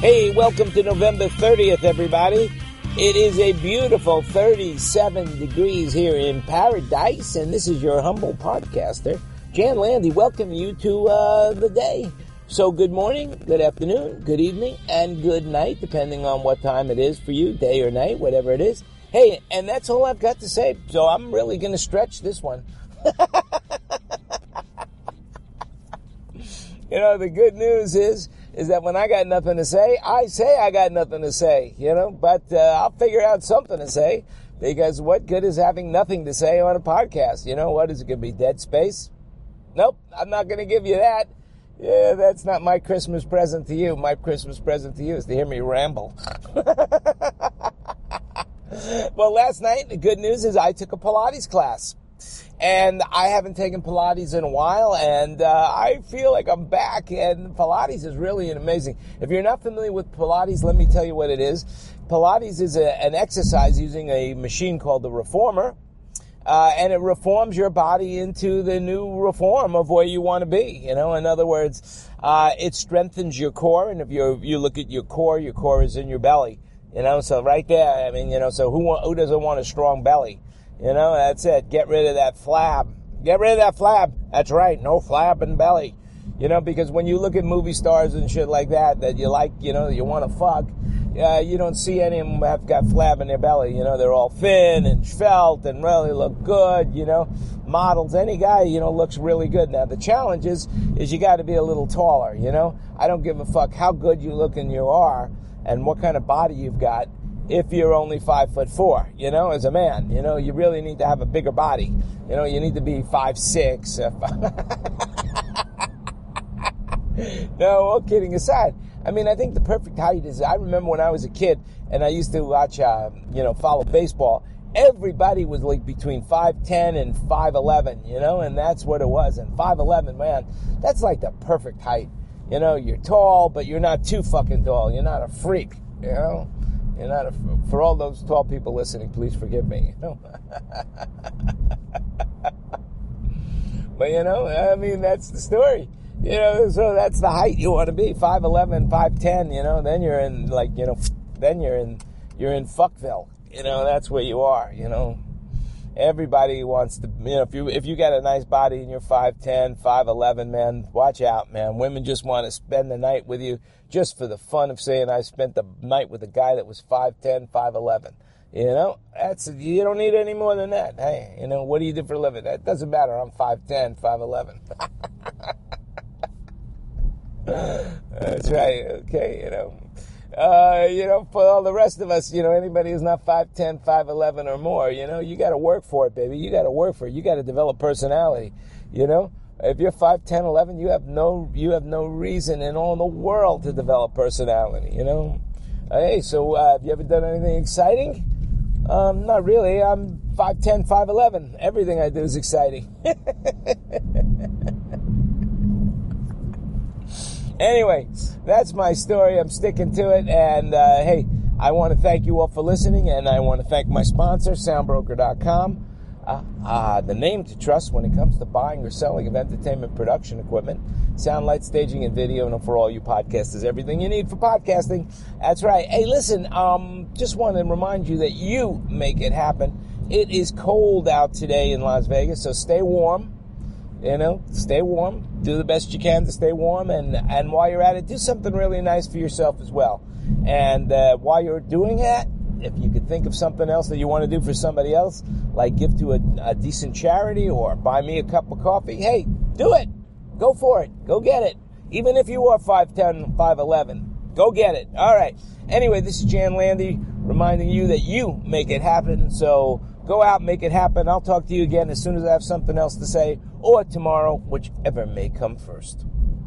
Hey, welcome to November 30th, everybody. It is a beautiful 37 degrees here in paradise, and this is your humble podcaster, Jan Landy, welcoming you to uh, the day. So, good morning, good afternoon, good evening, and good night, depending on what time it is for you, day or night, whatever it is. Hey, and that's all I've got to say. So, I'm really going to stretch this one. You know, the good news is is that when I got nothing to say, I say I got nothing to say, you know, but uh, I'll figure out something to say because what good is having nothing to say on a podcast? You know, what is it going to be? Dead space? Nope, I'm not going to give you that. Yeah, that's not my Christmas present to you. My Christmas present to you is to hear me ramble. well, last night, the good news is I took a Pilates class. And I haven't taken Pilates in a while, and uh, I feel like I'm back. And Pilates is really amazing. If you're not familiar with Pilates, let me tell you what it is. Pilates is a, an exercise using a machine called the Reformer, uh, and it reforms your body into the new reform of where you want to be. You know, in other words, uh, it strengthens your core, and if you you look at your core, your core is in your belly. You know, so right there, I mean, you know, so who who doesn't want a strong belly? You know, that's it. Get rid of that flab. Get rid of that flab. That's right. No flab and belly. You know, because when you look at movie stars and shit like that, that you like, you know, you want to fuck, uh, you don't see any of them have got flab in their belly. You know, they're all thin and svelte and really look good. You know, models, any guy, you know, looks really good. Now the challenge is, is you got to be a little taller. You know, I don't give a fuck how good you look and you are, and what kind of body you've got if you're only five foot four, you know, as a man. You know, you really need to have a bigger body. You know, you need to be five six. no, all kidding aside. I mean, I think the perfect height is. I remember when I was a kid and I used to watch, uh, you know, follow baseball. Everybody was like between five ten and five eleven, you know, and that's what it was. And five eleven, man, that's like the perfect height. You know, you're tall, but you're not too fucking tall. You're not a freak, you know. You're not a, for all those tall people listening, please forgive me. You know? but you know, I mean, that's the story. You know, so that's the height you want to be 5'11, 5'10, you know, then you're in, like, you know, then you're in, you're in Fuckville. You know, that's where you are, you know. Everybody wants to, you know, if you, if you got a nice body and you're 5'10, 5'11, man, watch out, man. Women just want to spend the night with you just for the fun of saying I spent the night with a guy that was 5'10, 5'11. You know, that's, you don't need any more than that. Hey, you know, what do you do for a living? That doesn't matter. I'm 5'10, 5'11. that's right. Okay, you know. Uh, you know, for all the rest of us, you know, anybody who's not 5'10, 5'11 or more, you know, you got to work for it, baby. You got to work for it. You got to develop personality, you know? If you're 5'10, 11, you have no, you have no reason in all the world to develop personality, you know? Hey, so, uh, have you ever done anything exciting? Um, not really. I'm 5'10, 5'11. Everything I do is exciting. Anyway, that's my story. I'm sticking to it. And uh, hey, I want to thank you all for listening, and I want to thank my sponsor, Soundbroker.com. Uh, uh, the name to trust when it comes to buying or selling of entertainment production equipment, sound, light, staging, and video. And for all you podcasters, everything you need for podcasting. That's right. Hey, listen, um, just want to remind you that you make it happen. It is cold out today in Las Vegas, so stay warm. You know, stay warm. Do the best you can to stay warm, and and while you're at it, do something really nice for yourself as well. And uh, while you're doing that, if you could think of something else that you want to do for somebody else, like give to a, a decent charity or buy me a cup of coffee, hey, do it. Go for it. Go get it. Even if you are 5'10, 5'11, go get it. All right. Anyway, this is Jan Landy reminding you that you make it happen. So go out, make it happen. I'll talk to you again as soon as I have something else to say or tomorrow, whichever may come first.